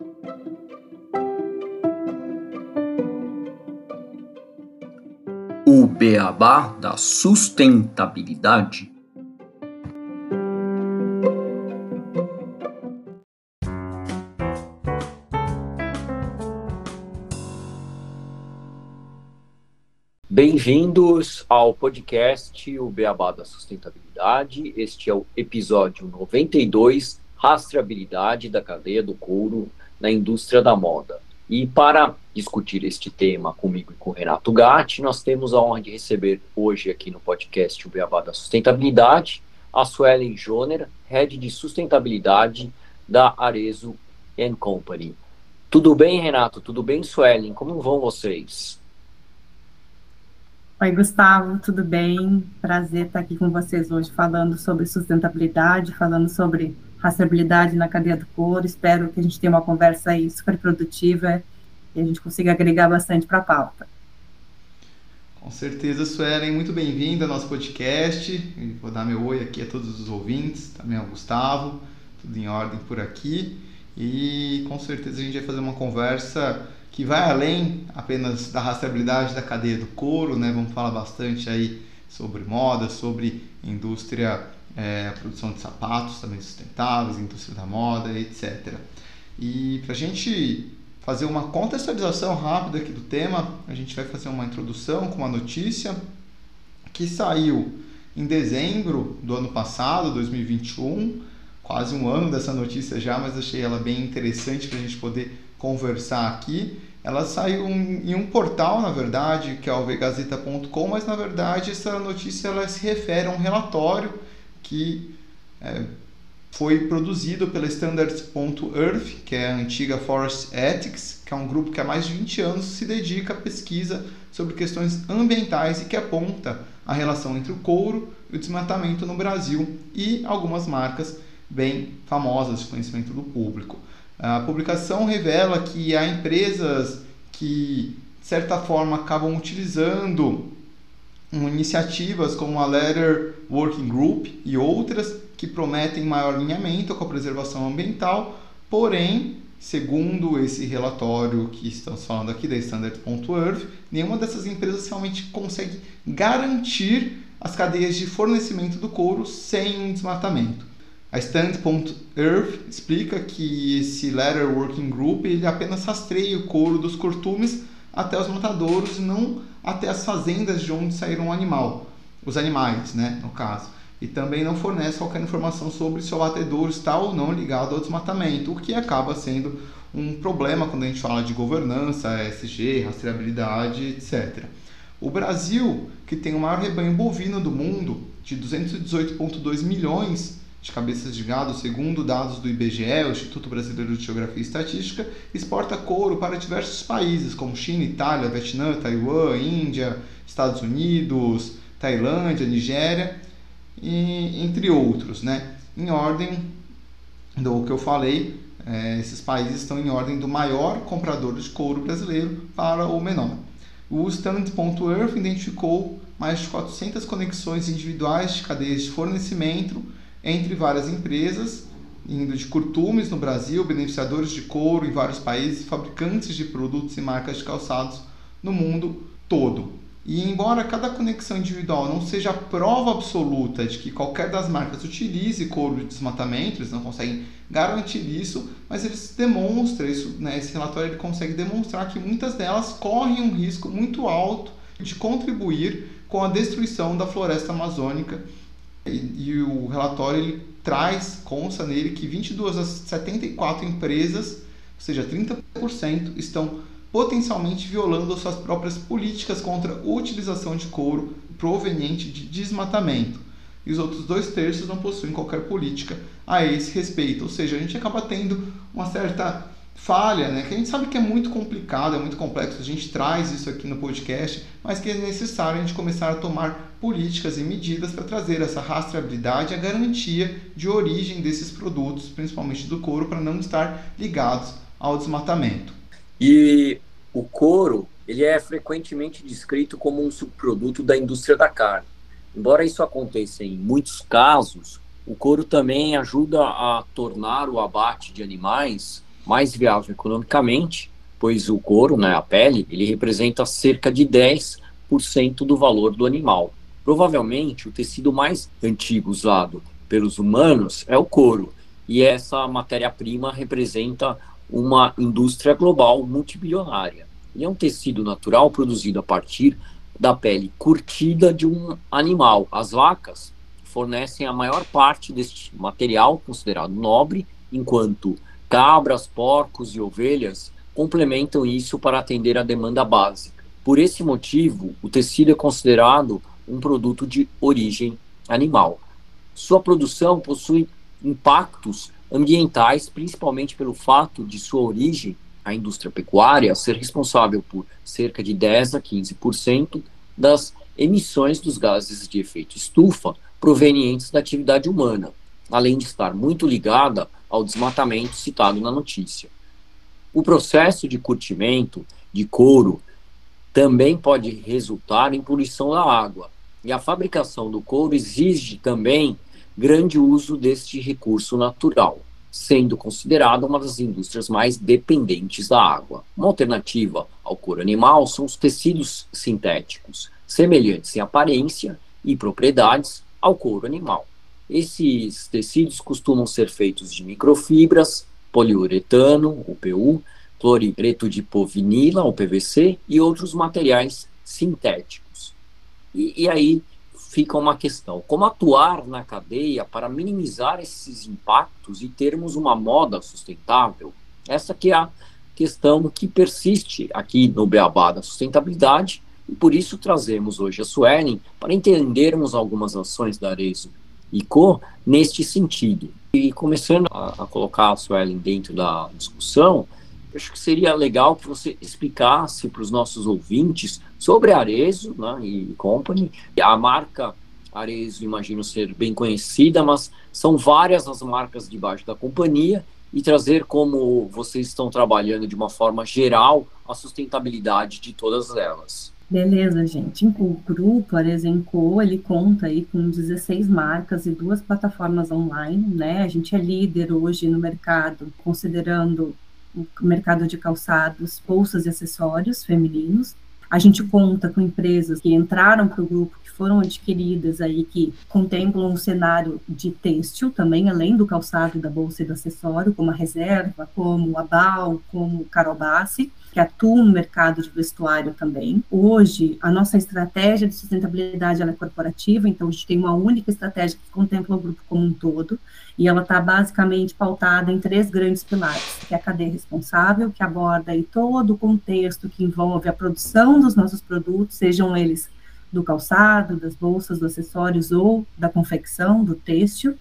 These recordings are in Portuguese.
O beabá da sustentabilidade. Bem-vindos ao podcast O Beabá da Sustentabilidade. Este é o episódio 92, Rastreabilidade da cadeia do couro na indústria da moda. E para discutir este tema comigo e com o Renato Gatti, nós temos a honra de receber hoje aqui no podcast O Beabá da Sustentabilidade a Suelen Joner, Head de Sustentabilidade da Arezo Company. Tudo bem, Renato? Tudo bem, Suelen? Como vão vocês? Oi, Gustavo, tudo bem? Prazer estar aqui com vocês hoje falando sobre sustentabilidade, falando sobre rastreabilidade na cadeia do couro. Espero que a gente tenha uma conversa aí super produtiva e a gente consiga agregar bastante para a pauta. Com certeza, Suelen, muito bem-vinda ao nosso podcast. Vou dar meu oi aqui a todos os ouvintes, também ao Gustavo, tudo em ordem por aqui. E com certeza a gente vai fazer uma conversa que vai além apenas da rastreabilidade da cadeia do couro, né? Vamos falar bastante aí sobre moda, sobre indústria, é, produção de sapatos também sustentáveis, indústria da moda, etc. E para a gente fazer uma contextualização rápida aqui do tema, a gente vai fazer uma introdução com uma notícia que saiu em dezembro do ano passado, 2021, quase um ano dessa notícia já, mas achei ela bem interessante para a gente poder conversar aqui ela saiu em um portal, na verdade, que é o vegazeta.com, mas na verdade essa notícia ela se refere a um relatório que é, foi produzido pela Standards.earth, que é a antiga Forest Ethics, que é um grupo que há mais de 20 anos se dedica à pesquisa sobre questões ambientais e que aponta a relação entre o couro e o desmatamento no Brasil e algumas marcas bem famosas de conhecimento do público. A publicação revela que há empresas que, de certa forma, acabam utilizando iniciativas como a Letter Working Group e outras que prometem maior alinhamento com a preservação ambiental, porém, segundo esse relatório que estamos falando aqui da Standard.earth, nenhuma dessas empresas realmente consegue garantir as cadeias de fornecimento do couro sem desmatamento. A Stand.earth explica que esse Letter Working Group ele apenas rastreia o couro dos cortumes até os matadouros e não até as fazendas de onde saíram o animal, os animais, né, no caso. E também não fornece qualquer informação sobre se o abatedouro está ou não ligado ao desmatamento, o que acaba sendo um problema quando a gente fala de governança, ESG, rastreabilidade, etc. O Brasil, que tem o maior rebanho bovino do mundo, de 218,2 milhões de cabeças de gado, segundo dados do IBGE, o Instituto Brasileiro de Geografia e Estatística, exporta couro para diversos países como China, Itália, Vietnã, Taiwan, Índia, Estados Unidos, Tailândia, Nigéria, e, entre outros. Né? Em ordem do que eu falei, é, esses países estão em ordem do maior comprador de couro brasileiro para o menor. O Stand.earth identificou mais de 400 conexões individuais de cadeias de fornecimento entre várias empresas, indo de curtumes no Brasil, beneficiadores de couro em vários países, fabricantes de produtos e marcas de calçados no mundo todo. E embora cada conexão individual não seja prova absoluta de que qualquer das marcas utilize couro de desmatamento, eles não conseguem garantir isso, mas eles demonstram isso, né, esse relatório ele consegue demonstrar que muitas delas correm um risco muito alto de contribuir com a destruição da floresta amazônica e, e o relatório ele traz, consta nele que 22 das 74 empresas, ou seja, 30%, estão potencialmente violando suas próprias políticas contra a utilização de couro proveniente de desmatamento. E os outros dois terços não possuem qualquer política a esse respeito. Ou seja, a gente acaba tendo uma certa falha, né? Que a gente sabe que é muito complicado, é muito complexo, a gente traz isso aqui no podcast, mas que é necessário a gente começar a tomar políticas e medidas para trazer essa rastreabilidade a garantia de origem desses produtos, principalmente do couro, para não estar ligados ao desmatamento. E o couro, ele é frequentemente descrito como um subproduto da indústria da carne. Embora isso aconteça em muitos casos, o couro também ajuda a tornar o abate de animais mais viável economicamente, pois o couro, né, a pele, ele representa cerca de 10% do valor do animal. Provavelmente, o tecido mais antigo usado pelos humanos é o couro, e essa matéria-prima representa uma indústria global multibilionária. E é um tecido natural produzido a partir da pele curtida de um animal. As vacas fornecem a maior parte deste material considerado nobre, enquanto cabras, porcos e ovelhas complementam isso para atender a demanda básica. Por esse motivo, o tecido é considerado um produto de origem animal. Sua produção possui impactos ambientais, principalmente pelo fato de sua origem, a indústria pecuária, ser responsável por cerca de 10 a 15% das emissões dos gases de efeito estufa provenientes da atividade humana, além de estar muito ligada ao desmatamento citado na notícia. O processo de curtimento de couro também pode resultar em poluição da água, e a fabricação do couro exige também grande uso deste recurso natural, sendo considerada uma das indústrias mais dependentes da água. Uma alternativa ao couro animal são os tecidos sintéticos, semelhantes em aparência e propriedades ao couro animal. Esses tecidos costumam ser feitos de microfibras, poliuretano, PU, cloreto de povinila, o PVC, e outros materiais sintéticos. E, e aí fica uma questão: como atuar na cadeia para minimizar esses impactos e termos uma moda sustentável? Essa que é a questão que persiste aqui no Beabá da sustentabilidade e por isso trazemos hoje a Suelen para entendermos algumas ações da Arezo e Co neste sentido. E começando a, a colocar a Suelen dentro da discussão, acho que seria legal que você explicasse para os nossos ouvintes sobre Arezo né, e Company. A marca Arezo, imagino ser bem conhecida, mas são várias as marcas debaixo da companhia e trazer como vocês estão trabalhando de uma forma geral a sustentabilidade de todas elas. Beleza, gente. O grupo Arezenco, ele conta aí com 16 marcas e duas plataformas online, né? A gente é líder hoje no mercado, considerando o mercado de calçados, bolsas e acessórios femininos. A gente conta com empresas que entraram para o grupo, que foram adquiridas aí, que contemplam um cenário de têxtil também, além do calçado, da bolsa e do acessório, como a Reserva, como a Bal, como Carol Bassi que atuam no mercado de vestuário também. Hoje, a nossa estratégia de sustentabilidade é corporativa, então a gente tem uma única estratégia que contempla o grupo como um todo, e ela está basicamente pautada em três grandes pilares, que é a cadeia responsável, que aborda aí todo o contexto que envolve a produção dos nossos produtos, sejam eles do calçado, das bolsas, dos acessórios ou da confecção, do têxtil,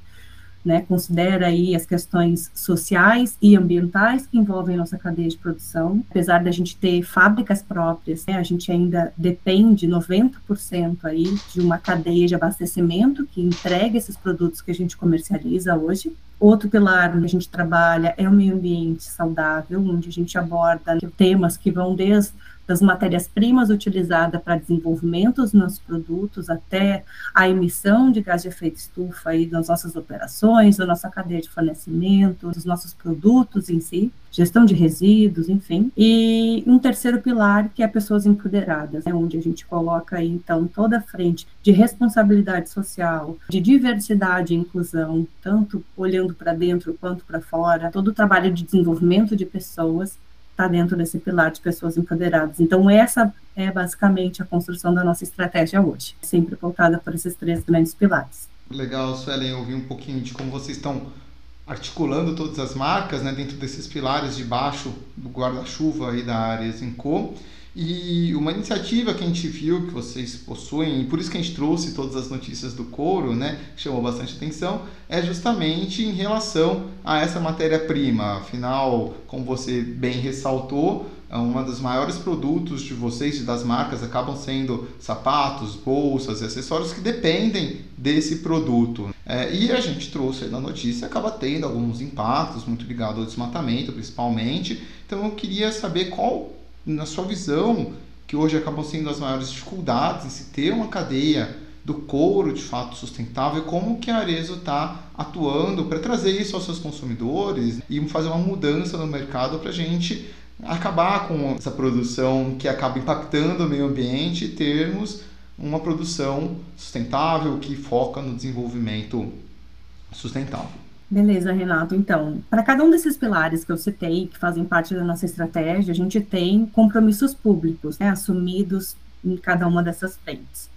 né, considera aí as questões sociais e ambientais que envolvem nossa cadeia de produção. Apesar da gente ter fábricas próprias, né, a gente ainda depende 90% aí de uma cadeia de abastecimento que entrega esses produtos que a gente comercializa hoje. Outro pilar onde a gente trabalha é o meio ambiente saudável, onde a gente aborda temas que vão desde das matérias-primas utilizadas para desenvolvimento dos nossos produtos até a emissão de gás de efeito estufa aí das nossas operações, da nossa cadeia de fornecimento, dos nossos produtos em si, gestão de resíduos, enfim. E um terceiro pilar que é pessoas empoderadas, né, onde a gente coloca então toda a frente de responsabilidade social, de diversidade e inclusão, tanto olhando para dentro quanto para fora, todo o trabalho de desenvolvimento de pessoas está dentro desse pilar de pessoas empoderadas. Então, essa é basicamente a construção da nossa estratégia hoje, sempre voltada por esses três grandes pilares. Legal, Suelen, ouvir um pouquinho de como vocês estão articulando todas as marcas né, dentro desses pilares de baixo do guarda-chuva aí da área Zinco. E uma iniciativa que a gente viu que vocês possuem, e por isso que a gente trouxe todas as notícias do couro, né, que chamou bastante atenção, é justamente em relação a essa matéria-prima. Afinal, como você bem ressaltou, é uma dos maiores produtos de vocês e das marcas acabam sendo sapatos, bolsas e acessórios que dependem desse produto. É, e a gente trouxe na notícia, acaba tendo alguns impactos muito ligados ao desmatamento, principalmente. Então eu queria saber qual na sua visão, que hoje acabam sendo as maiores dificuldades em se ter uma cadeia do couro de fato sustentável e como que a Arezo está atuando para trazer isso aos seus consumidores e fazer uma mudança no mercado para a gente acabar com essa produção que acaba impactando o meio ambiente e termos uma produção sustentável que foca no desenvolvimento sustentável. Beleza, Renato. Então, para cada um desses pilares que eu citei, que fazem parte da nossa estratégia, a gente tem compromissos públicos né, assumidos em cada uma dessas frentes.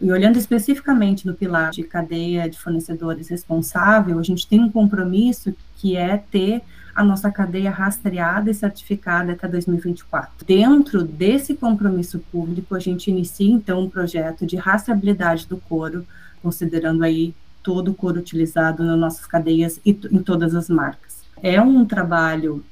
E olhando especificamente no pilar de cadeia de fornecedores responsável, a gente tem um compromisso que é ter a nossa cadeia rastreada e certificada até 2024. Dentro desse compromisso público, a gente inicia então um projeto de rastreabilidade do couro, considerando aí todo o couro utilizado nas nossas cadeias e em todas as marcas. É um trabalho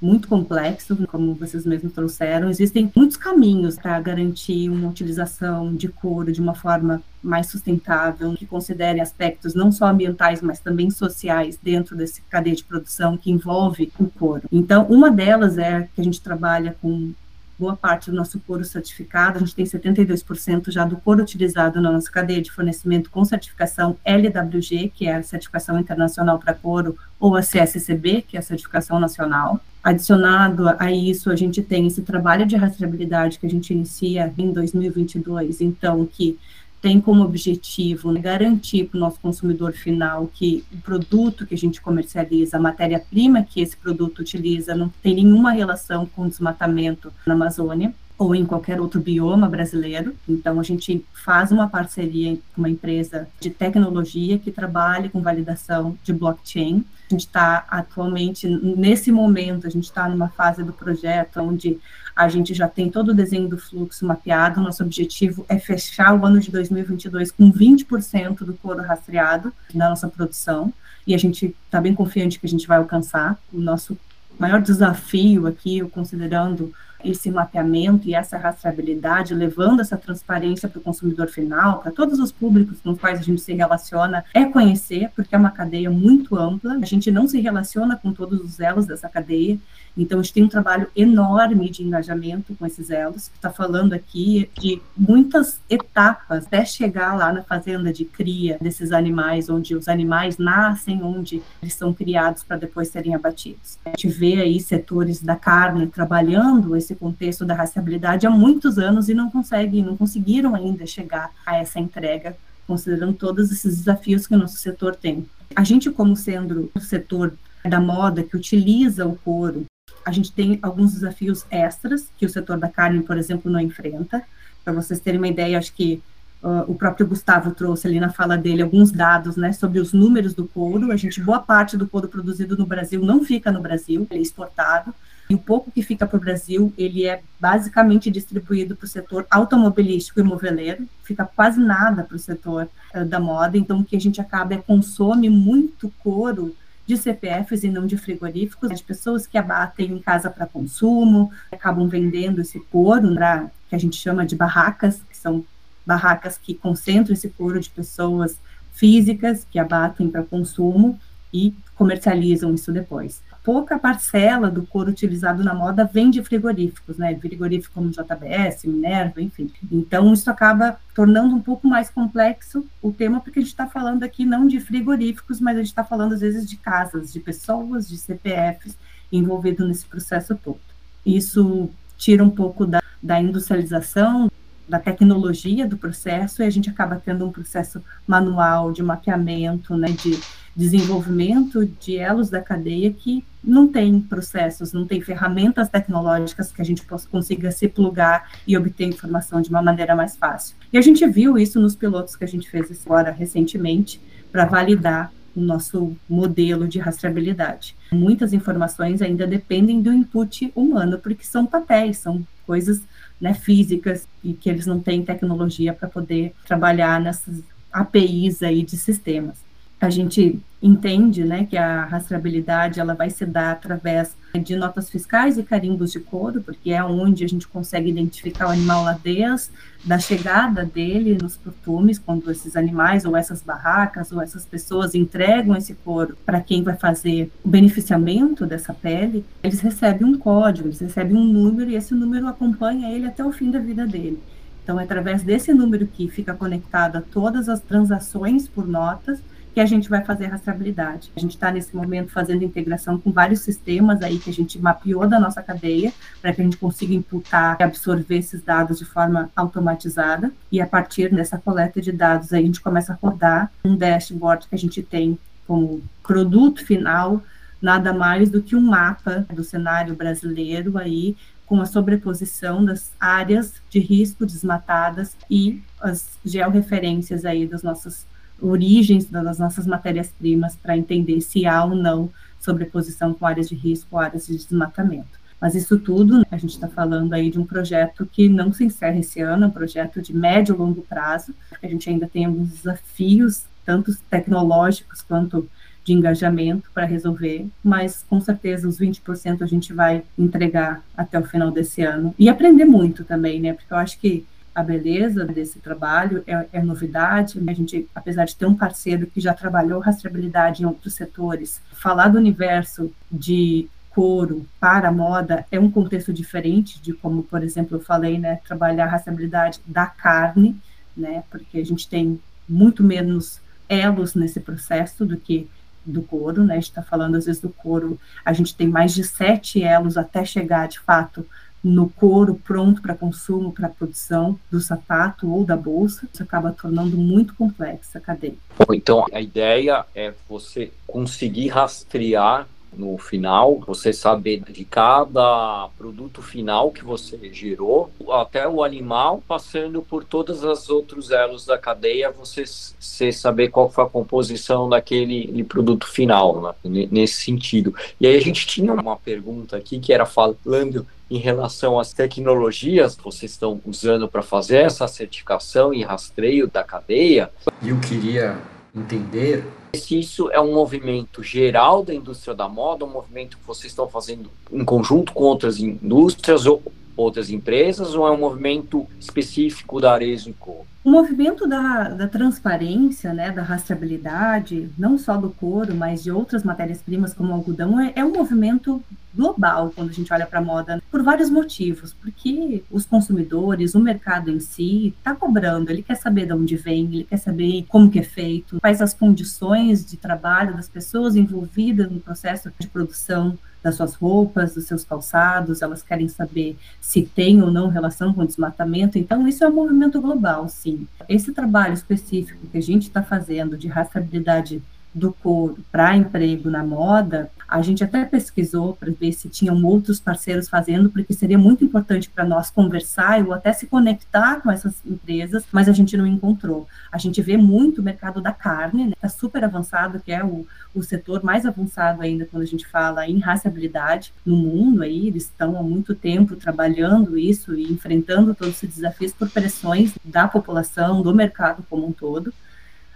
muito complexo, como vocês mesmos trouxeram. Existem muitos caminhos para garantir uma utilização de couro de uma forma mais sustentável, que considere aspectos não só ambientais, mas também sociais dentro desse cadeia de produção que envolve o couro. Então, uma delas é que a gente trabalha com boa parte do nosso couro certificado, a gente tem 72% já do couro utilizado na nossa cadeia de fornecimento com certificação LWG, que é a certificação internacional para couro, ou a CSCB, que é a certificação nacional. Adicionado a isso, a gente tem esse trabalho de rastreabilidade que a gente inicia em 2022, então, que tem como objetivo né, garantir para o nosso consumidor final que o produto que a gente comercializa, a matéria-prima que esse produto utiliza, não tem nenhuma relação com desmatamento na Amazônia ou em qualquer outro bioma brasileiro. Então, a gente faz uma parceria com uma empresa de tecnologia que trabalha com validação de blockchain. A gente está atualmente, nesse momento, a gente está numa fase do projeto onde a gente já tem todo o desenho do fluxo mapeado. Nosso objetivo é fechar o ano de 2022 com 20% do couro rastreado na nossa produção. E a gente está bem confiante que a gente vai alcançar. O nosso maior desafio aqui, considerando esse mapeamento e essa rastreabilidade, levando essa transparência para o consumidor final, para todos os públicos com os quais a gente se relaciona, é conhecer, porque é uma cadeia muito ampla, a gente não se relaciona com todos os elos dessa cadeia, então, a gente tem um trabalho enorme de engajamento com esses elos, está falando aqui de muitas etapas até chegar lá na fazenda de cria desses animais, onde os animais nascem, onde eles são criados para depois serem abatidos. A gente vê aí setores da carne trabalhando contexto da raciabilidade há muitos anos e não conseguem, não conseguiram ainda chegar a essa entrega considerando todos esses desafios que o nosso setor tem. A gente, como sendo o setor da moda que utiliza o couro a gente tem alguns desafios extras que o setor da carne, por exemplo, não enfrenta. Para vocês terem uma ideia, acho que uh, o próprio Gustavo trouxe ali na fala dele alguns dados, né, sobre os números do couro. A gente, boa parte do couro produzido no Brasil não fica no Brasil, ele é exportado. E o pouco que fica para o Brasil, ele é basicamente distribuído para o setor automobilístico e moveleiro, fica quase nada para o setor uh, da moda. Então, o que a gente acaba é consome muito couro de CPFs e não de frigoríficos, de pessoas que abatem em casa para consumo, acabam vendendo esse couro, né, que a gente chama de barracas, que são barracas que concentram esse couro de pessoas físicas que abatem para consumo e comercializam isso depois pouca parcela do couro utilizado na moda vem de frigoríficos, né? Frigoríficos como JBS, Minerva, enfim. Então, isso acaba tornando um pouco mais complexo o tema, porque a gente está falando aqui não de frigoríficos, mas a gente está falando, às vezes, de casas, de pessoas, de CPFs envolvidos nesse processo todo. Isso tira um pouco da, da industrialização, da tecnologia do processo, e a gente acaba tendo um processo manual de mapeamento, né, de desenvolvimento de elos da cadeia que não tem processos, não tem ferramentas tecnológicas que a gente possa, consiga se plugar e obter informação de uma maneira mais fácil. E a gente viu isso nos pilotos que a gente fez agora recentemente para validar o nosso modelo de rastreabilidade. Muitas informações ainda dependem do input humano, porque são papéis, são coisas né, físicas e que eles não têm tecnologia para poder trabalhar nessas APIs aí de sistemas a gente entende né, que a rastreabilidade ela vai se dar através de notas fiscais e carimbos de couro, porque é onde a gente consegue identificar o animal lá desde da chegada dele nos perfumes, quando esses animais ou essas barracas ou essas pessoas entregam esse couro para quem vai fazer o beneficiamento dessa pele, eles recebem um código, eles recebem um número e esse número acompanha ele até o fim da vida dele. Então, é através desse número que fica conectado a todas as transações por notas, que a gente vai fazer a rastreabilidade. A gente está nesse momento fazendo integração com vários sistemas aí que a gente mapeou da nossa cadeia para que a gente consiga imputar e absorver esses dados de forma automatizada e a partir dessa coleta de dados aí a gente começa a rodar um dashboard que a gente tem como produto final nada mais do que um mapa do cenário brasileiro aí com a sobreposição das áreas de risco desmatadas e as georreferências aí das nossas origens das nossas matérias-primas para entender se há ou não sobreposição com áreas de risco ou áreas de desmatamento. Mas isso tudo, a gente está falando aí de um projeto que não se encerra esse ano, é um projeto de médio e longo prazo, a gente ainda tem alguns desafios, tanto tecnológicos quanto de engajamento para resolver, mas com certeza os 20% a gente vai entregar até o final desse ano. E aprender muito também, né? Porque eu acho que a beleza desse trabalho é, é novidade. A gente, apesar de ter um parceiro que já trabalhou rastreabilidade em outros setores, falar do universo de couro para a moda é um contexto diferente de como, por exemplo, eu falei, né, trabalhar a rastreabilidade da carne, né, porque a gente tem muito menos elos nesse processo do que do couro, né? A gente está falando às vezes do couro, a gente tem mais de sete elos até chegar de fato no couro pronto para consumo, para produção do sapato ou da bolsa, isso acaba tornando muito complexa a cadeia. Bom, então a ideia é você conseguir rastrear no final, você saber de cada produto final que você gerou, até o animal, passando por todos os outros elos da cadeia, você, você saber qual foi a composição daquele produto final, né? nesse sentido. E aí a gente tinha uma pergunta aqui que era falando em relação às tecnologias que vocês estão usando para fazer essa certificação e rastreio da cadeia. E eu queria entender se isso é um movimento geral da indústria da moda, um movimento que vocês estão fazendo em conjunto com outras indústrias ou outras empresas, ou é um movimento específico da Arezzo Co? O movimento da, da transparência, né, da rastreabilidade, não só do couro, mas de outras matérias-primas como o algodão, é, é um movimento global quando a gente olha para a moda, por vários motivos. Porque os consumidores, o mercado em si, está cobrando, ele quer saber de onde vem, ele quer saber como que é feito, quais as condições de trabalho das pessoas envolvidas no processo de produção das suas roupas, dos seus calçados, elas querem saber se tem ou não relação com desmatamento. Então, isso é um movimento global, sim. Esse trabalho específico que a gente está fazendo de rastreabilidade do couro para emprego na moda, a gente até pesquisou para ver se tinham outros parceiros fazendo, porque seria muito importante para nós conversar ou até se conectar com essas empresas, mas a gente não encontrou. A gente vê muito o mercado da carne, está né, super avançado, que é o, o setor mais avançado ainda quando a gente fala em raciabilidade no mundo, aí. Eles estão há muito tempo trabalhando isso e enfrentando todos esses desafios por pressões da população, do mercado como um todo,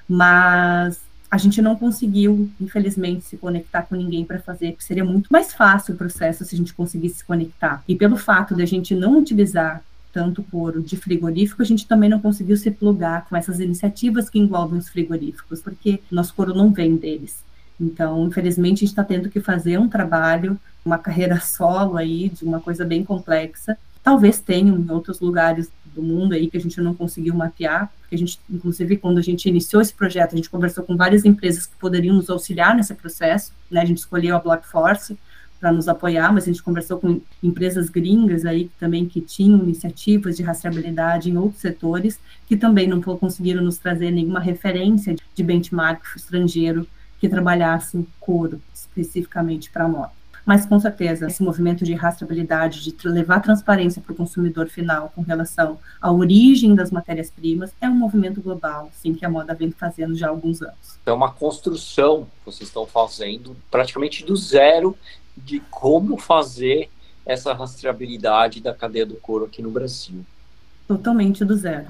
mas a gente não conseguiu, infelizmente, se conectar com ninguém para fazer, porque seria muito mais fácil o processo se a gente conseguisse se conectar. E pelo fato de a gente não utilizar tanto couro de frigorífico, a gente também não conseguiu se plugar com essas iniciativas que envolvem os frigoríficos, porque nosso couro não vem deles. Então, infelizmente, a gente está tendo que fazer um trabalho, uma carreira solo aí, de uma coisa bem complexa. Talvez tenham em outros lugares do mundo aí que a gente não conseguiu mapear, porque a gente, inclusive, quando a gente iniciou esse projeto, a gente conversou com várias empresas que poderiam nos auxiliar nesse processo, né, a gente escolheu a Block Force para nos apoiar, mas a gente conversou com empresas gringas aí também que tinham iniciativas de rastreabilidade em outros setores, que também não conseguiram nos trazer nenhuma referência de benchmark estrangeiro que trabalhasse couro especificamente para a moda. Mas, com certeza, esse movimento de rastreabilidade, de levar transparência para o consumidor final com relação à origem das matérias-primas, é um movimento global, sim, que a moda vem fazendo já há alguns anos. É uma construção que vocês estão fazendo praticamente do zero de como fazer essa rastreabilidade da cadeia do couro aqui no Brasil. Totalmente do zero.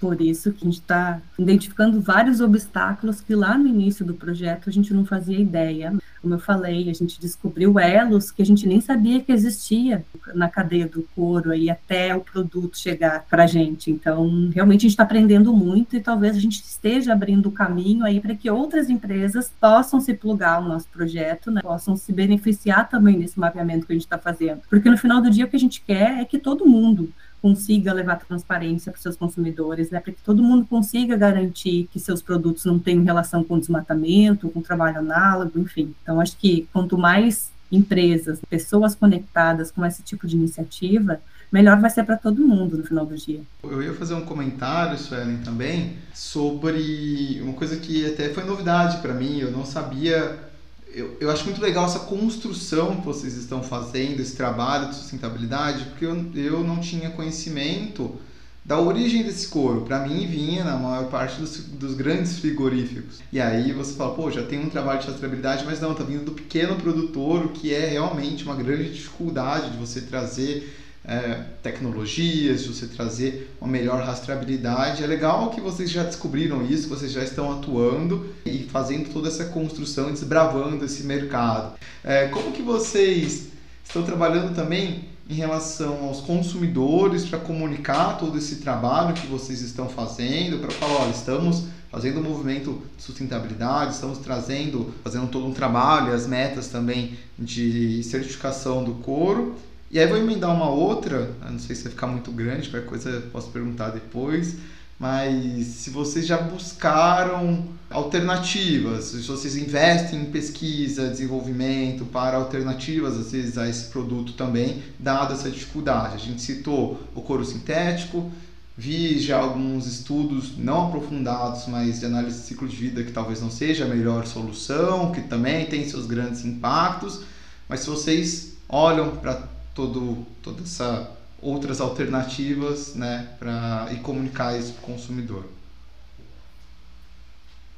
Por isso que a gente está identificando vários obstáculos que lá no início do projeto a gente não fazia ideia. Como eu falei, a gente descobriu elos que a gente nem sabia que existia na cadeia do couro aí até o produto chegar para a gente. Então, realmente a gente está aprendendo muito e talvez a gente esteja abrindo o caminho aí para que outras empresas possam se plugar ao nosso projeto, né? possam se beneficiar também desse mapeamento que a gente está fazendo. Porque no final do dia o que a gente quer é que todo mundo consiga levar transparência para seus consumidores, né, para que todo mundo consiga garantir que seus produtos não tenham relação com desmatamento, com trabalho análogo, enfim. Então, acho que quanto mais empresas, pessoas conectadas com esse tipo de iniciativa, melhor vai ser para todo mundo no final do dia. Eu ia fazer um comentário, Suelen, também, sobre uma coisa que até foi novidade para mim, eu não sabia. Eu, eu acho muito legal essa construção que vocês estão fazendo, esse trabalho de sustentabilidade, porque eu, eu não tinha conhecimento da origem desse couro. Para mim, vinha na maior parte dos, dos, grandes frigoríficos. E aí você fala, pô, já tem um trabalho de rastreabilidade, mas não, tá vindo do pequeno produtor, o que é realmente uma grande dificuldade de você trazer é, tecnologias, de você trazer uma melhor rastreabilidade. É legal que vocês já descobriram isso, vocês já estão atuando e fazendo toda essa construção, desbravando esse mercado. É, como que vocês estão trabalhando também em relação aos consumidores para comunicar todo esse trabalho que vocês estão fazendo, para falar, olha, estamos fazendo um movimento de sustentabilidade, estamos trazendo, fazendo todo um trabalho, as metas também de certificação do couro e aí vou emendar uma outra, não sei se vai ficar muito grande, qualquer coisa posso perguntar depois, mas se vocês já buscaram alternativas, se vocês investem em pesquisa, desenvolvimento para alternativas, às vezes, a esse produto também, dada essa dificuldade. A gente citou o couro sintético, vi já alguns estudos não aprofundados, mas de análise de ciclo de vida que talvez não seja a melhor solução, que também tem seus grandes impactos, mas se vocês olham para todo, toda essa outras alternativas né, para e comunicar isso para o consumidor.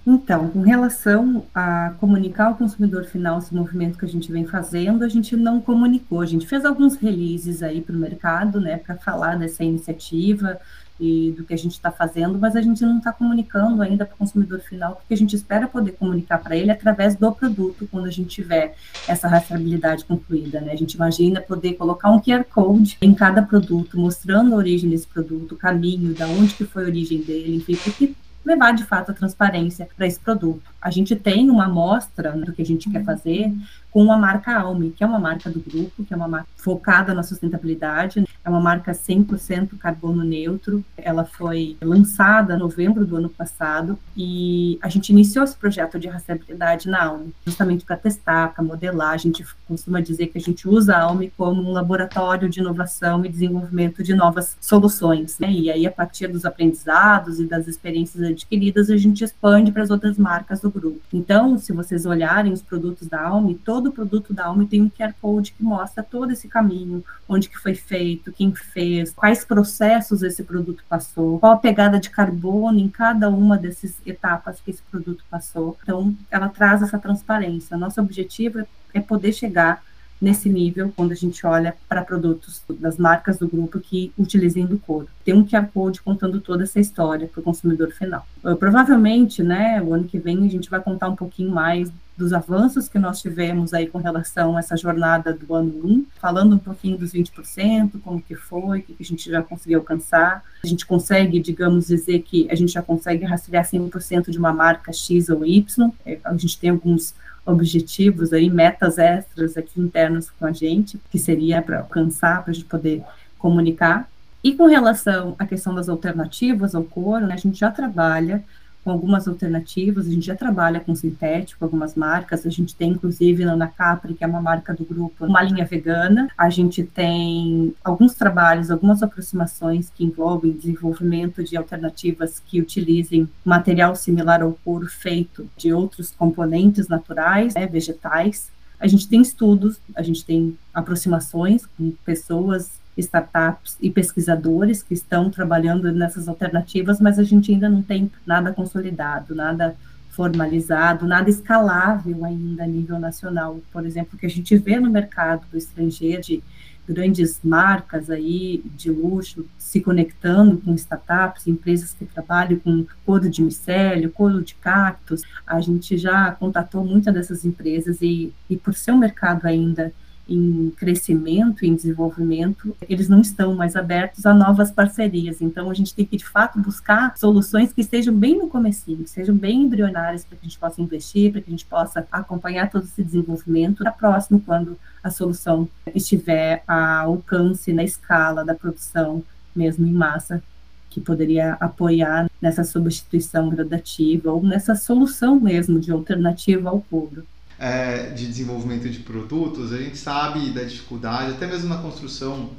Então, com relação a comunicar ao consumidor final esse movimento que a gente vem fazendo, a gente não comunicou. A gente fez alguns releases aí para o mercado, né, para falar dessa iniciativa, e do que a gente está fazendo, mas a gente não está comunicando ainda para o consumidor final, porque a gente espera poder comunicar para ele através do produto, quando a gente tiver essa rastreabilidade concluída, né? A gente imagina poder colocar um QR Code em cada produto, mostrando a origem desse produto, o caminho, da onde que foi a origem dele, enfim, porque levar de fato a transparência para esse produto. A gente tem uma amostra do que a gente quer fazer com a marca Alme, que é uma marca do grupo, que é uma marca focada na sustentabilidade, é uma marca 100% carbono neutro. Ela foi lançada em novembro do ano passado e a gente iniciou esse projeto de rastreabilidade na Alme, justamente para testar, para modelar. A gente costuma dizer que a gente usa a Alme como um laboratório de inovação e desenvolvimento de novas soluções. Né? E aí, a partir dos aprendizados e das experiências adquiridas, a gente expande para as outras marcas do grupo. Então, se vocês olharem os produtos da Alme, todo produto da Alme tem um QR Code que mostra todo esse caminho, onde que foi feito, quem fez, quais processos esse produto passou, qual a pegada de carbono em cada uma dessas etapas que esse produto passou. Então, ela traz essa transparência. Nosso objetivo é poder chegar nesse nível quando a gente olha para produtos das marcas do grupo que utilizem do couro. Tem um QR Code contando toda essa história para o consumidor final. Eu, provavelmente, né, o ano que vem a gente vai contar um pouquinho mais dos avanços que nós tivemos aí com relação a essa jornada do ano 1, falando um pouquinho dos 20%, como que foi, o que a gente já conseguiu alcançar. A gente consegue, digamos, dizer que a gente já consegue rastrear 100% de uma marca X ou Y. É, a gente tem alguns objetivos aí, metas extras aqui internos com a gente, que seria para alcançar, para a gente poder comunicar. E com relação à questão das alternativas ao couro, né, a gente já trabalha com algumas alternativas, a gente já trabalha com sintético, algumas marcas, a gente tem inclusive na Capri, que é uma marca do grupo, uma linha vegana, a gente tem alguns trabalhos, algumas aproximações que envolvem desenvolvimento de alternativas que utilizem material similar ao couro feito de outros componentes naturais, né, vegetais, a gente tem estudos, a gente tem aproximações com pessoas startups e pesquisadores que estão trabalhando nessas alternativas, mas a gente ainda não tem nada consolidado, nada formalizado, nada escalável ainda a nível nacional. Por exemplo, que a gente vê no mercado do estrangeiro de grandes marcas aí de luxo se conectando com startups, empresas que trabalham com couro de micélio, couro de cactos. A gente já contatou muitas dessas empresas e, e por ser um mercado ainda em crescimento, em desenvolvimento, eles não estão mais abertos a novas parcerias. Então, a gente tem que, de fato, buscar soluções que estejam bem no comecinho, que sejam bem embrionárias para que a gente possa investir, para que a gente possa acompanhar todo esse desenvolvimento. Na próxima, quando a solução estiver a alcance na escala da produção mesmo em massa, que poderia apoiar nessa substituição gradativa ou nessa solução mesmo de alternativa ao couro. É, de desenvolvimento de produtos, a gente sabe da dificuldade, até mesmo na construção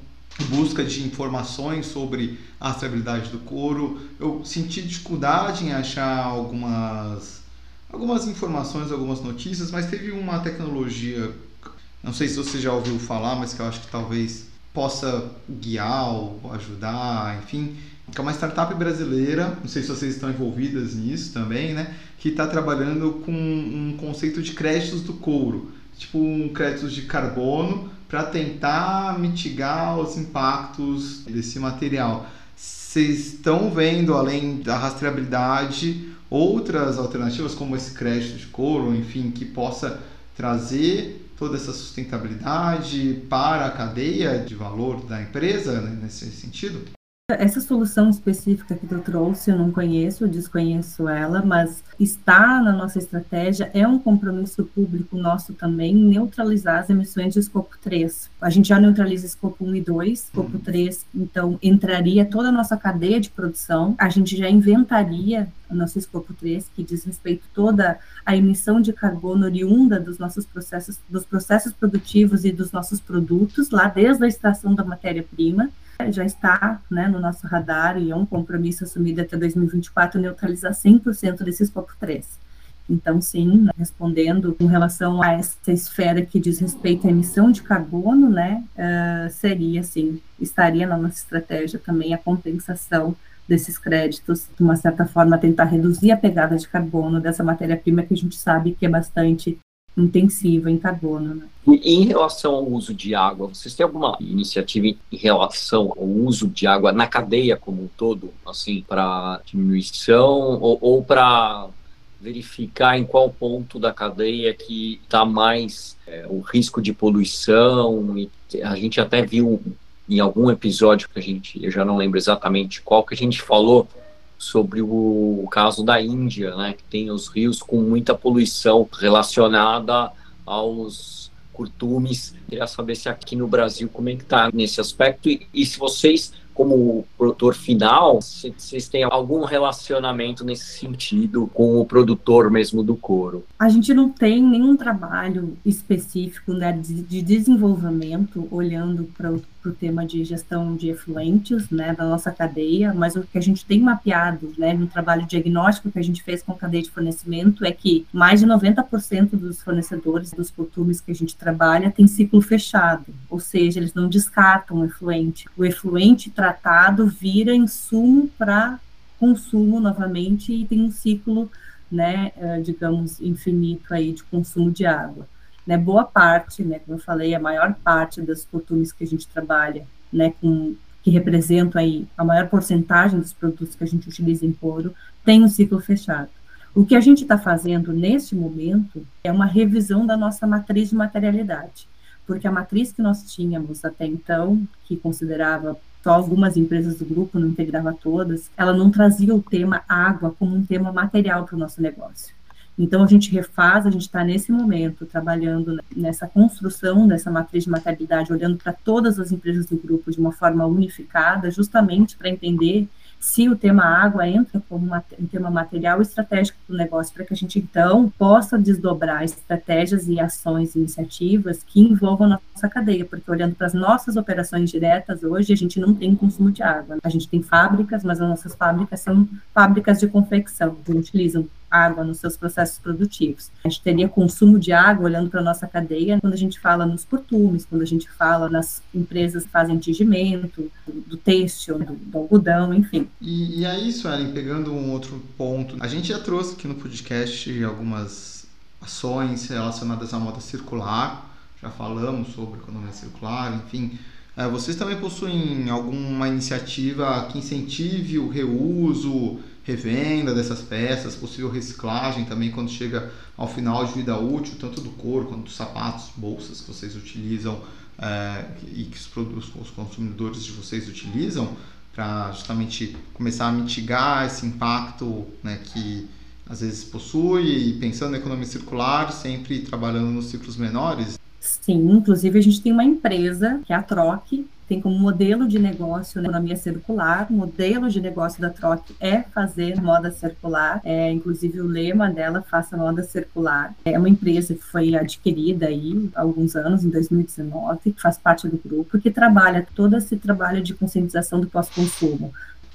busca de informações sobre a estabilidade do couro. Eu senti dificuldade em achar algumas algumas informações, algumas notícias, mas teve uma tecnologia, não sei se você já ouviu falar, mas que eu acho que talvez possa guiar ou ajudar, enfim, que é uma startup brasileira, não sei se vocês estão envolvidas nisso também, né, que está trabalhando com um conceito de créditos do couro, tipo um créditos de carbono para tentar mitigar os impactos desse material. Vocês estão vendo, além da rastreabilidade, outras alternativas como esse crédito de couro, enfim, que possa trazer toda essa sustentabilidade para a cadeia de valor da empresa né, nesse sentido? Essa solução específica que tu trouxe, eu não conheço, eu desconheço ela, mas está na nossa estratégia, é um compromisso público nosso também neutralizar as emissões de escopo 3. A gente já neutraliza escopo 1 e 2, escopo 3, uhum. então entraria toda a nossa cadeia de produção, a gente já inventaria o nosso escopo 3, que diz respeito toda a emissão de carbono oriunda dos nossos processos, dos processos produtivos e dos nossos produtos, lá desde a extração da matéria-prima, já está né, no nosso radar e é um compromisso assumido até 2024 neutralizar 100% desse escopo 3. Então, sim, né, respondendo com relação a essa esfera que diz respeito à emissão de carbono, né, uh, seria, sim, estaria na nossa estratégia também a compensação desses créditos, de uma certa forma, tentar reduzir a pegada de carbono dessa matéria-prima que a gente sabe que é bastante intensiva em carbono. Né? E em relação ao uso de água, vocês têm alguma iniciativa em relação ao uso de água na cadeia como um todo, assim, para diminuição ou, ou para verificar em qual ponto da cadeia que está mais é, o risco de poluição? A gente até viu em algum episódio que a gente, eu já não lembro exatamente qual, que a gente falou sobre o, caso da Índia, né, que tem os rios com muita poluição relacionada aos curtumes. Queria saber se aqui no Brasil como é que está nesse aspecto e, e se vocês como produtor final, vocês têm algum relacionamento nesse sentido com o produtor mesmo do couro? A gente não tem nenhum trabalho específico né, de, de desenvolvimento olhando para o tema de gestão de efluentes né, da nossa cadeia, mas o que a gente tem mapeado né, no trabalho diagnóstico que a gente fez com a cadeia de fornecimento é que mais de 90% dos fornecedores dos costumes que a gente trabalha tem ciclo fechado, ou seja, eles não descartam o efluente. O efluente tratado vira insumo para consumo novamente e tem um ciclo, né, eh, digamos, infinito aí de consumo de água. Né, boa parte, né, como eu falei, a maior parte das costumes que a gente trabalha, né, com, que representam aí a maior porcentagem dos produtos que a gente utiliza em couro, tem um ciclo fechado. O que a gente está fazendo neste momento é uma revisão da nossa matriz de materialidade, porque a matriz que nós tínhamos até então, que considerava só algumas empresas do grupo, não integrava todas, ela não trazia o tema água como um tema material para o nosso negócio. Então, a gente refaz, a gente está nesse momento trabalhando nessa construção dessa matriz de maternidade, olhando para todas as empresas do grupo de uma forma unificada, justamente para entender se o tema água entra como um tema material estratégico do negócio, para que a gente então possa desdobrar estratégias e ações e iniciativas que envolvam a nossa cadeia, porque olhando para as nossas operações diretas hoje, a gente não tem consumo de água. A gente tem fábricas, mas as nossas fábricas são fábricas de confecção, que utilizam água nos seus processos produtivos. A gente teria consumo de água olhando para a nossa cadeia quando a gente fala nos portumes, quando a gente fala nas empresas que fazem tingimento, do, do têxtil, do, do, algodão, enfim. E, e aí, Suelen, pegando um outro ponto, a gente já trouxe aqui no podcast algumas ações relacionadas à moda circular, já falamos sobre economia circular, enfim. É, vocês também possuem alguma iniciativa que incentive o reuso, revenda dessas peças, possível reciclagem também quando chega ao final de vida útil, tanto do couro quanto dos sapatos, bolsas que vocês utilizam é, e que os, produtos, os consumidores de vocês utilizam para justamente começar a mitigar esse impacto né, que às vezes possui e pensando na economia circular, sempre trabalhando nos ciclos menores. Sim, inclusive a gente tem uma empresa que é a Troque, tem como modelo de negócio né, economia circular. O modelo de negócio da Troc é fazer moda circular. É, inclusive o lema dela, faça moda circular. É uma empresa que foi adquirida aí há alguns anos, em 2019, que faz parte do grupo, que trabalha todo esse trabalho de conscientização do pós-consumo,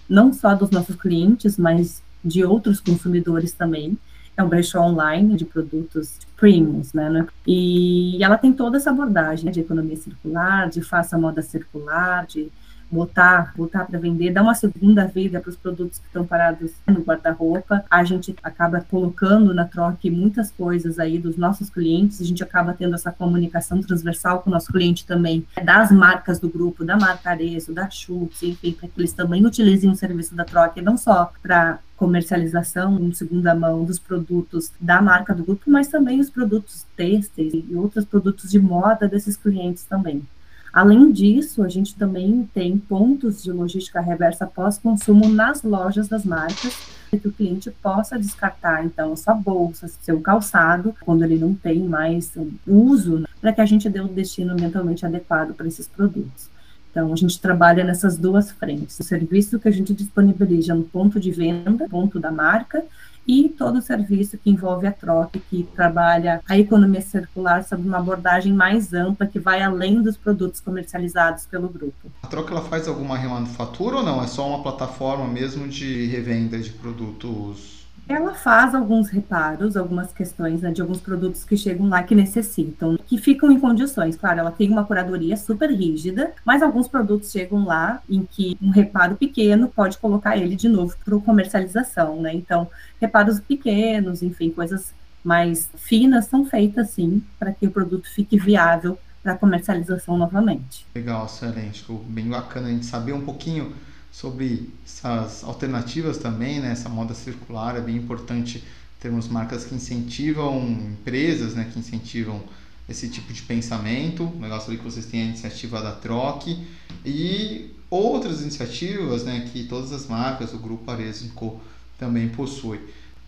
não só dos nossos clientes, mas de outros consumidores também é um brechó online de produtos premiums, né, né? E ela tem toda essa abordagem de economia circular, de faça moda circular, de botar, botar para vender, dar uma segunda vida para os produtos que estão parados no guarda-roupa. A gente acaba colocando na troca muitas coisas aí dos nossos clientes, a gente acaba tendo essa comunicação transversal com o nosso cliente também, das marcas do grupo, da marca Arezo, da Schultz, enfim, para que eles também utilizem o serviço da troca, não só para comercialização em segunda mão dos produtos da marca do grupo, mas também os produtos têxteis e outros produtos de moda desses clientes também. Além disso, a gente também tem pontos de logística reversa pós-consumo nas lojas das marcas, para que o cliente possa descartar, então, sua bolsa, seu calçado, quando ele não tem mais uso, né, para que a gente dê um destino mentalmente adequado para esses produtos. Então, a gente trabalha nessas duas frentes. O serviço que a gente disponibiliza no ponto de venda, ponto da marca, e todo o serviço que envolve a troca, que trabalha a economia circular sob uma abordagem mais ampla, que vai além dos produtos comercializados pelo grupo. A troca ela faz alguma remanufatura ou não? É só uma plataforma mesmo de revenda de produtos ela faz alguns reparos, algumas questões né, de alguns produtos que chegam lá que necessitam, que ficam em condições. Claro, ela tem uma curadoria super rígida, mas alguns produtos chegam lá em que um reparo pequeno pode colocar ele de novo para comercialização, né? Então, reparos pequenos, enfim, coisas mais finas são feitas sim para que o produto fique viável para comercialização novamente. Legal, excelente. Bem bacana a gente saber um pouquinho sobre essas alternativas também, né? Essa moda circular é bem importante termos marcas que incentivam empresas, né? Que incentivam esse tipo de pensamento. Legal saber que vocês têm a iniciativa da Troque e outras iniciativas, né? Que todas as marcas, o grupo Arezzo Co também possui.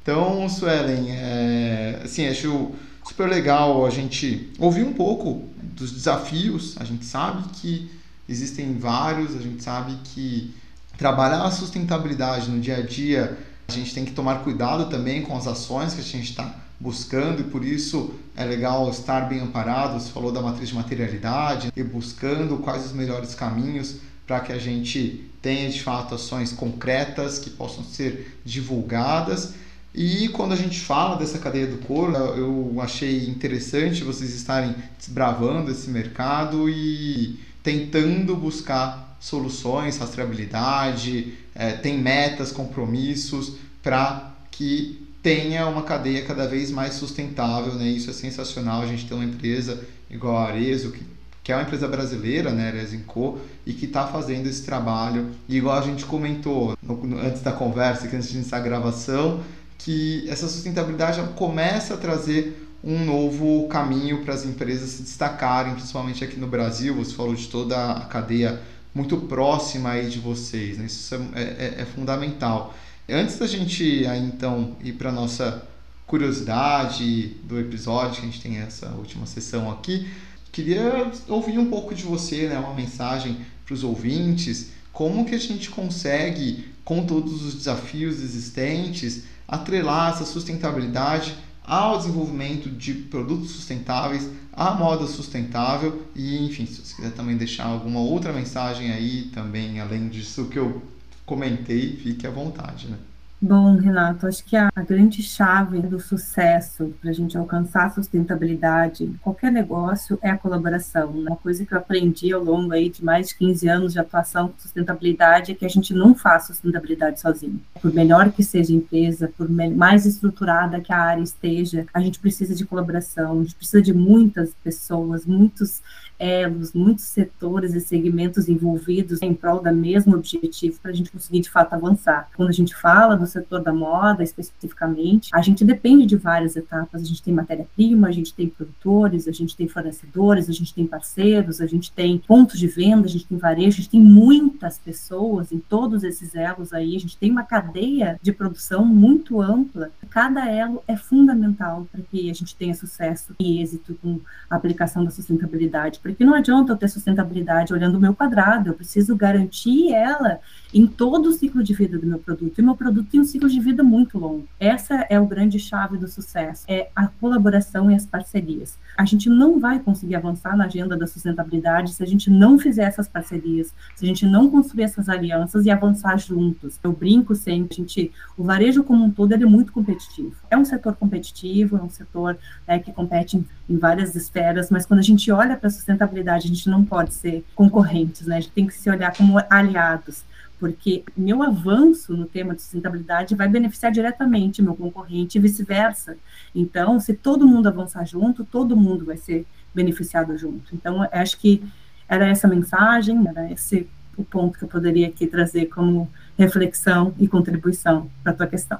Então, Suelen, é, assim, acho super legal a gente ouvir um pouco dos desafios. A gente sabe que existem vários, a gente sabe que trabalhar a sustentabilidade no dia a dia, a gente tem que tomar cuidado também com as ações que a gente está buscando e por isso é legal estar bem amparado. Você falou da matriz de materialidade e buscando quais os melhores caminhos para que a gente tenha de fato ações concretas que possam ser divulgadas. E quando a gente fala dessa cadeia do couro, eu achei interessante vocês estarem desbravando esse mercado e tentando buscar soluções, rastreabilidade, é, tem metas, compromissos para que tenha uma cadeia cada vez mais sustentável, né? Isso é sensacional. A gente tem uma empresa igual a Arezo, que, que é uma empresa brasileira, né, Arezinco, e que está fazendo esse trabalho. E igual a gente comentou no, no, antes da conversa, que antes a gravação, que essa sustentabilidade já começa a trazer um novo caminho para as empresas se destacarem, principalmente aqui no Brasil. Você falou de toda a cadeia muito próxima aí de vocês, né? Isso é, é, é fundamental. Antes da gente aí, então ir para nossa curiosidade do episódio, que a gente tem essa última sessão aqui, queria ouvir um pouco de você, né? Uma mensagem para os ouvintes, como que a gente consegue, com todos os desafios existentes, atrelar essa sustentabilidade ao desenvolvimento de produtos sustentáveis, à moda sustentável e, enfim, se você quiser também deixar alguma outra mensagem aí também, além disso que eu comentei, fique à vontade, né? Bom, Renato, acho que a, grande chave do sucesso para a gente alcançar a sustentabilidade em qualquer negócio é a colaboração. Né? Uma coisa que eu aprendi ao longo aí de mais de 15 anos de atuação com sustentabilidade é que a gente não faz sustentabilidade sozinho. Por melhor que seja a empresa, por mais estruturada que a área esteja, a gente precisa de colaboração, a gente precisa de muitas pessoas, muitos elos, muitos setores e segmentos envolvidos em prol da mesmo objetivo para a gente conseguir de fato avançar. Quando a gente fala do setor da moda especificamente, a gente depende de várias etapas. A gente tem matéria-prima, a gente tem produtores, a gente tem fornecedores, a gente tem parceiros, a gente tem pontos de venda, a gente tem varejo, a gente tem muitas pessoas em todos esses elos aí. A gente tem uma cadeia de produção muito ampla. Cada elo é fundamental para que a gente tenha sucesso e êxito com a aplicação da sustentabilidade porque não adianta eu ter sustentabilidade olhando o meu quadrado, eu preciso garantir ela em todo o ciclo de vida do meu produto. E meu produto tem um ciclo de vida muito longo. Essa é o grande chave do sucesso, é a colaboração e as parcerias. A gente não vai conseguir avançar na agenda da sustentabilidade se a gente não fizer essas parcerias, se a gente não construir essas alianças e avançar juntos. Eu brinco sempre, gente, o varejo como um todo é muito competitivo. É um setor competitivo, é um setor né, que compete em várias esferas, mas quando a gente olha para a sustentabilidade, a gente não pode ser concorrentes, né? A gente tem que se olhar como aliados porque meu avanço no tema de sustentabilidade vai beneficiar diretamente meu concorrente e vice-versa. Então, se todo mundo avançar junto, todo mundo vai ser beneficiado junto. Então, acho que era essa mensagem, era esse o ponto que eu poderia aqui trazer como reflexão e contribuição para a tua questão.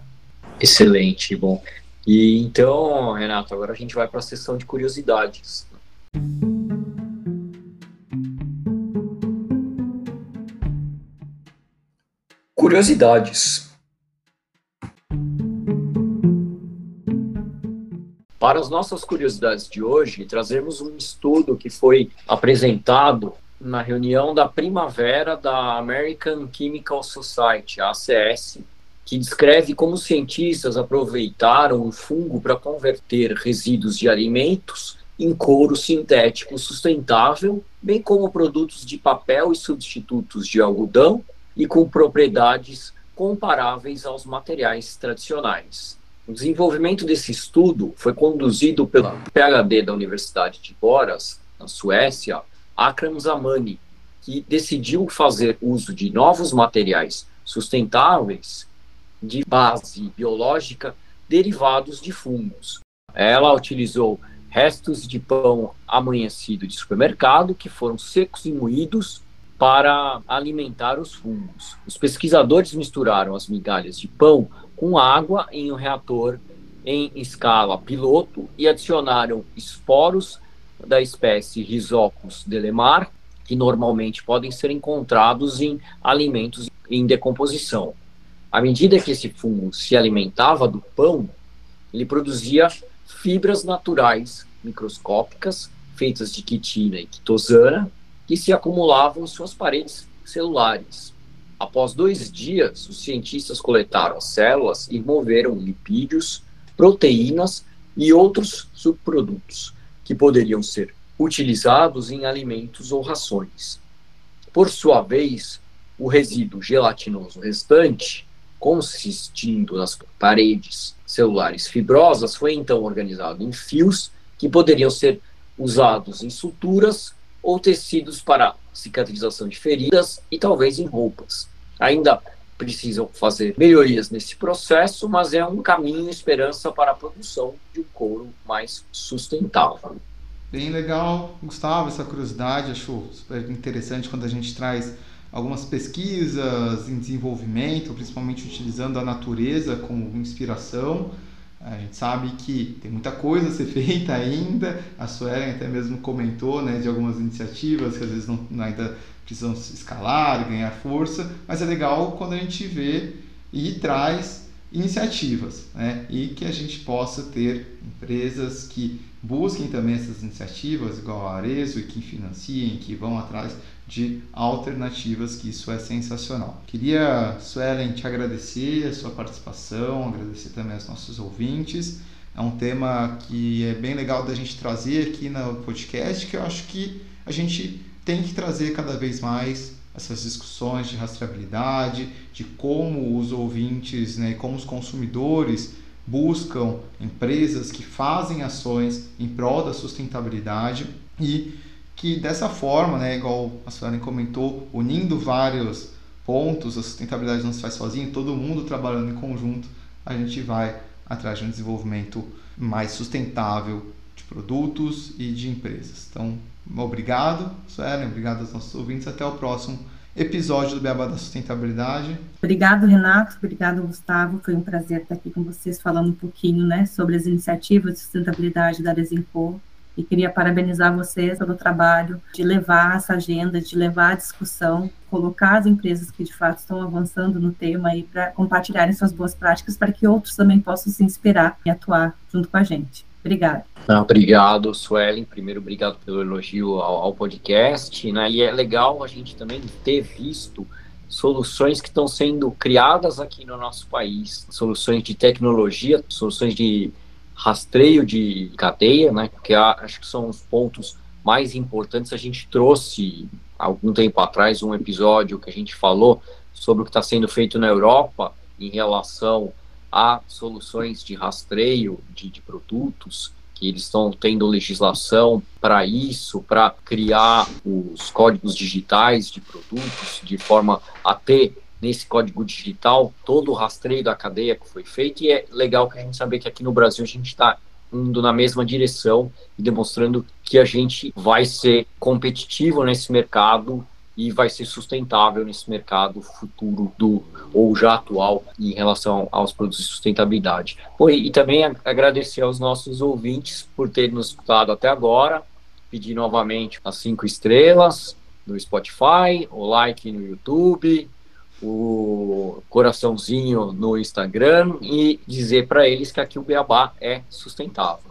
Excelente, bom. E então, Renato, agora a gente vai para a sessão de curiosidades. Curiosidades. Para as nossas curiosidades de hoje, trazemos um estudo que foi apresentado na reunião da primavera da American Chemical Society, ACS, que descreve como cientistas aproveitaram o fungo para converter resíduos de alimentos em couro sintético sustentável, bem como produtos de papel e substitutos de algodão e com propriedades comparáveis aos materiais tradicionais. O desenvolvimento desse estudo foi conduzido pelo PhD da Universidade de Boras, na Suécia, Akram Zamani, que decidiu fazer uso de novos materiais sustentáveis de base biológica derivados de fungos. Ela utilizou restos de pão amanhecido de supermercado que foram secos e moídos para alimentar os fungos. Os pesquisadores misturaram as migalhas de pão com água em um reator em escala piloto e adicionaram esporos da espécie Rhizocus delemar, que normalmente podem ser encontrados em alimentos em decomposição. À medida que esse fungo se alimentava do pão, ele produzia fibras naturais microscópicas feitas de quitina e quitosana, que se acumulavam em suas paredes celulares. Após dois dias, os cientistas coletaram as células e moveram lipídios, proteínas e outros subprodutos que poderiam ser utilizados em alimentos ou rações. Por sua vez, o resíduo gelatinoso restante, consistindo nas paredes celulares fibrosas, foi então organizado em fios que poderiam ser usados em suturas ou tecidos para cicatrização de feridas e talvez em roupas. Ainda precisam fazer melhorias nesse processo, mas é um caminho e esperança para a produção de um couro mais sustentável. Bem legal, Gustavo, essa curiosidade, acho super interessante quando a gente traz algumas pesquisas em desenvolvimento, principalmente utilizando a natureza como inspiração. A gente sabe que tem muita coisa a ser feita ainda. A Suelen até mesmo comentou né, de algumas iniciativas que às vezes não, ainda precisam escalar, ganhar força, mas é legal quando a gente vê e traz iniciativas né, e que a gente possa ter empresas que busquem também essas iniciativas, igual a Arezo, e que financiem, que vão atrás de alternativas, que isso é sensacional. Queria, Suelen, te agradecer a sua participação, agradecer também aos nossos ouvintes. É um tema que é bem legal da gente trazer aqui no podcast, que eu acho que a gente tem que trazer cada vez mais essas discussões de rastreabilidade, de como os ouvintes né, como os consumidores buscam empresas que fazem ações em prol da sustentabilidade e que dessa forma, né, igual a Suelen comentou, unindo vários pontos, a sustentabilidade não se faz sozinho, todo mundo trabalhando em conjunto, a gente vai atrás de um desenvolvimento mais sustentável de produtos e de empresas. Então, obrigado, Suelen, obrigado aos nossos ouvintes, até o próximo episódio do Beabá da Sustentabilidade. Obrigado, Renato. Obrigado, Gustavo. Foi um prazer estar aqui com vocês falando um pouquinho né, sobre as iniciativas de sustentabilidade da Desenco e queria parabenizar vocês pelo trabalho de levar essa agenda, de levar a discussão, colocar as empresas que de fato estão avançando no tema e para compartilharem suas boas práticas para que outros também possam se inspirar e atuar junto com a gente. Obrigada. Ah, obrigado, Suelen. Primeiro, obrigado pelo elogio ao, ao, podcast. Né? E é legal a gente também ter visto soluções que estão sendo criadas aqui no nosso país, soluções de tecnologia, soluções de rastreio de cadeia, né? Que acho que são os pontos mais importantes. A gente trouxe algum tempo atrás um episódio que a gente falou sobre o que está sendo feito na Europa em relação a soluções de rastreio de, de produtos que eles estão tendo legislação para isso, para criar os códigos digitais de produtos, de forma a ter nesse código digital todo o rastreio da cadeia que foi feito. E é legal que a gente saber que aqui no Brasil a gente está indo na mesma direção e demonstrando que a gente vai ser competitivo nesse mercado e vai ser sustentável nesse mercado futuro do ou já atual em relação aos produtos de sustentabilidade. e, e também agradecer aos nossos ouvintes por terem nos escutado até agora, pedir novamente as cinco estrelas no Spotify, o like no YouTube, o coraçãozinho no Instagram e dizer para eles que aqui o Beabá é sustentável.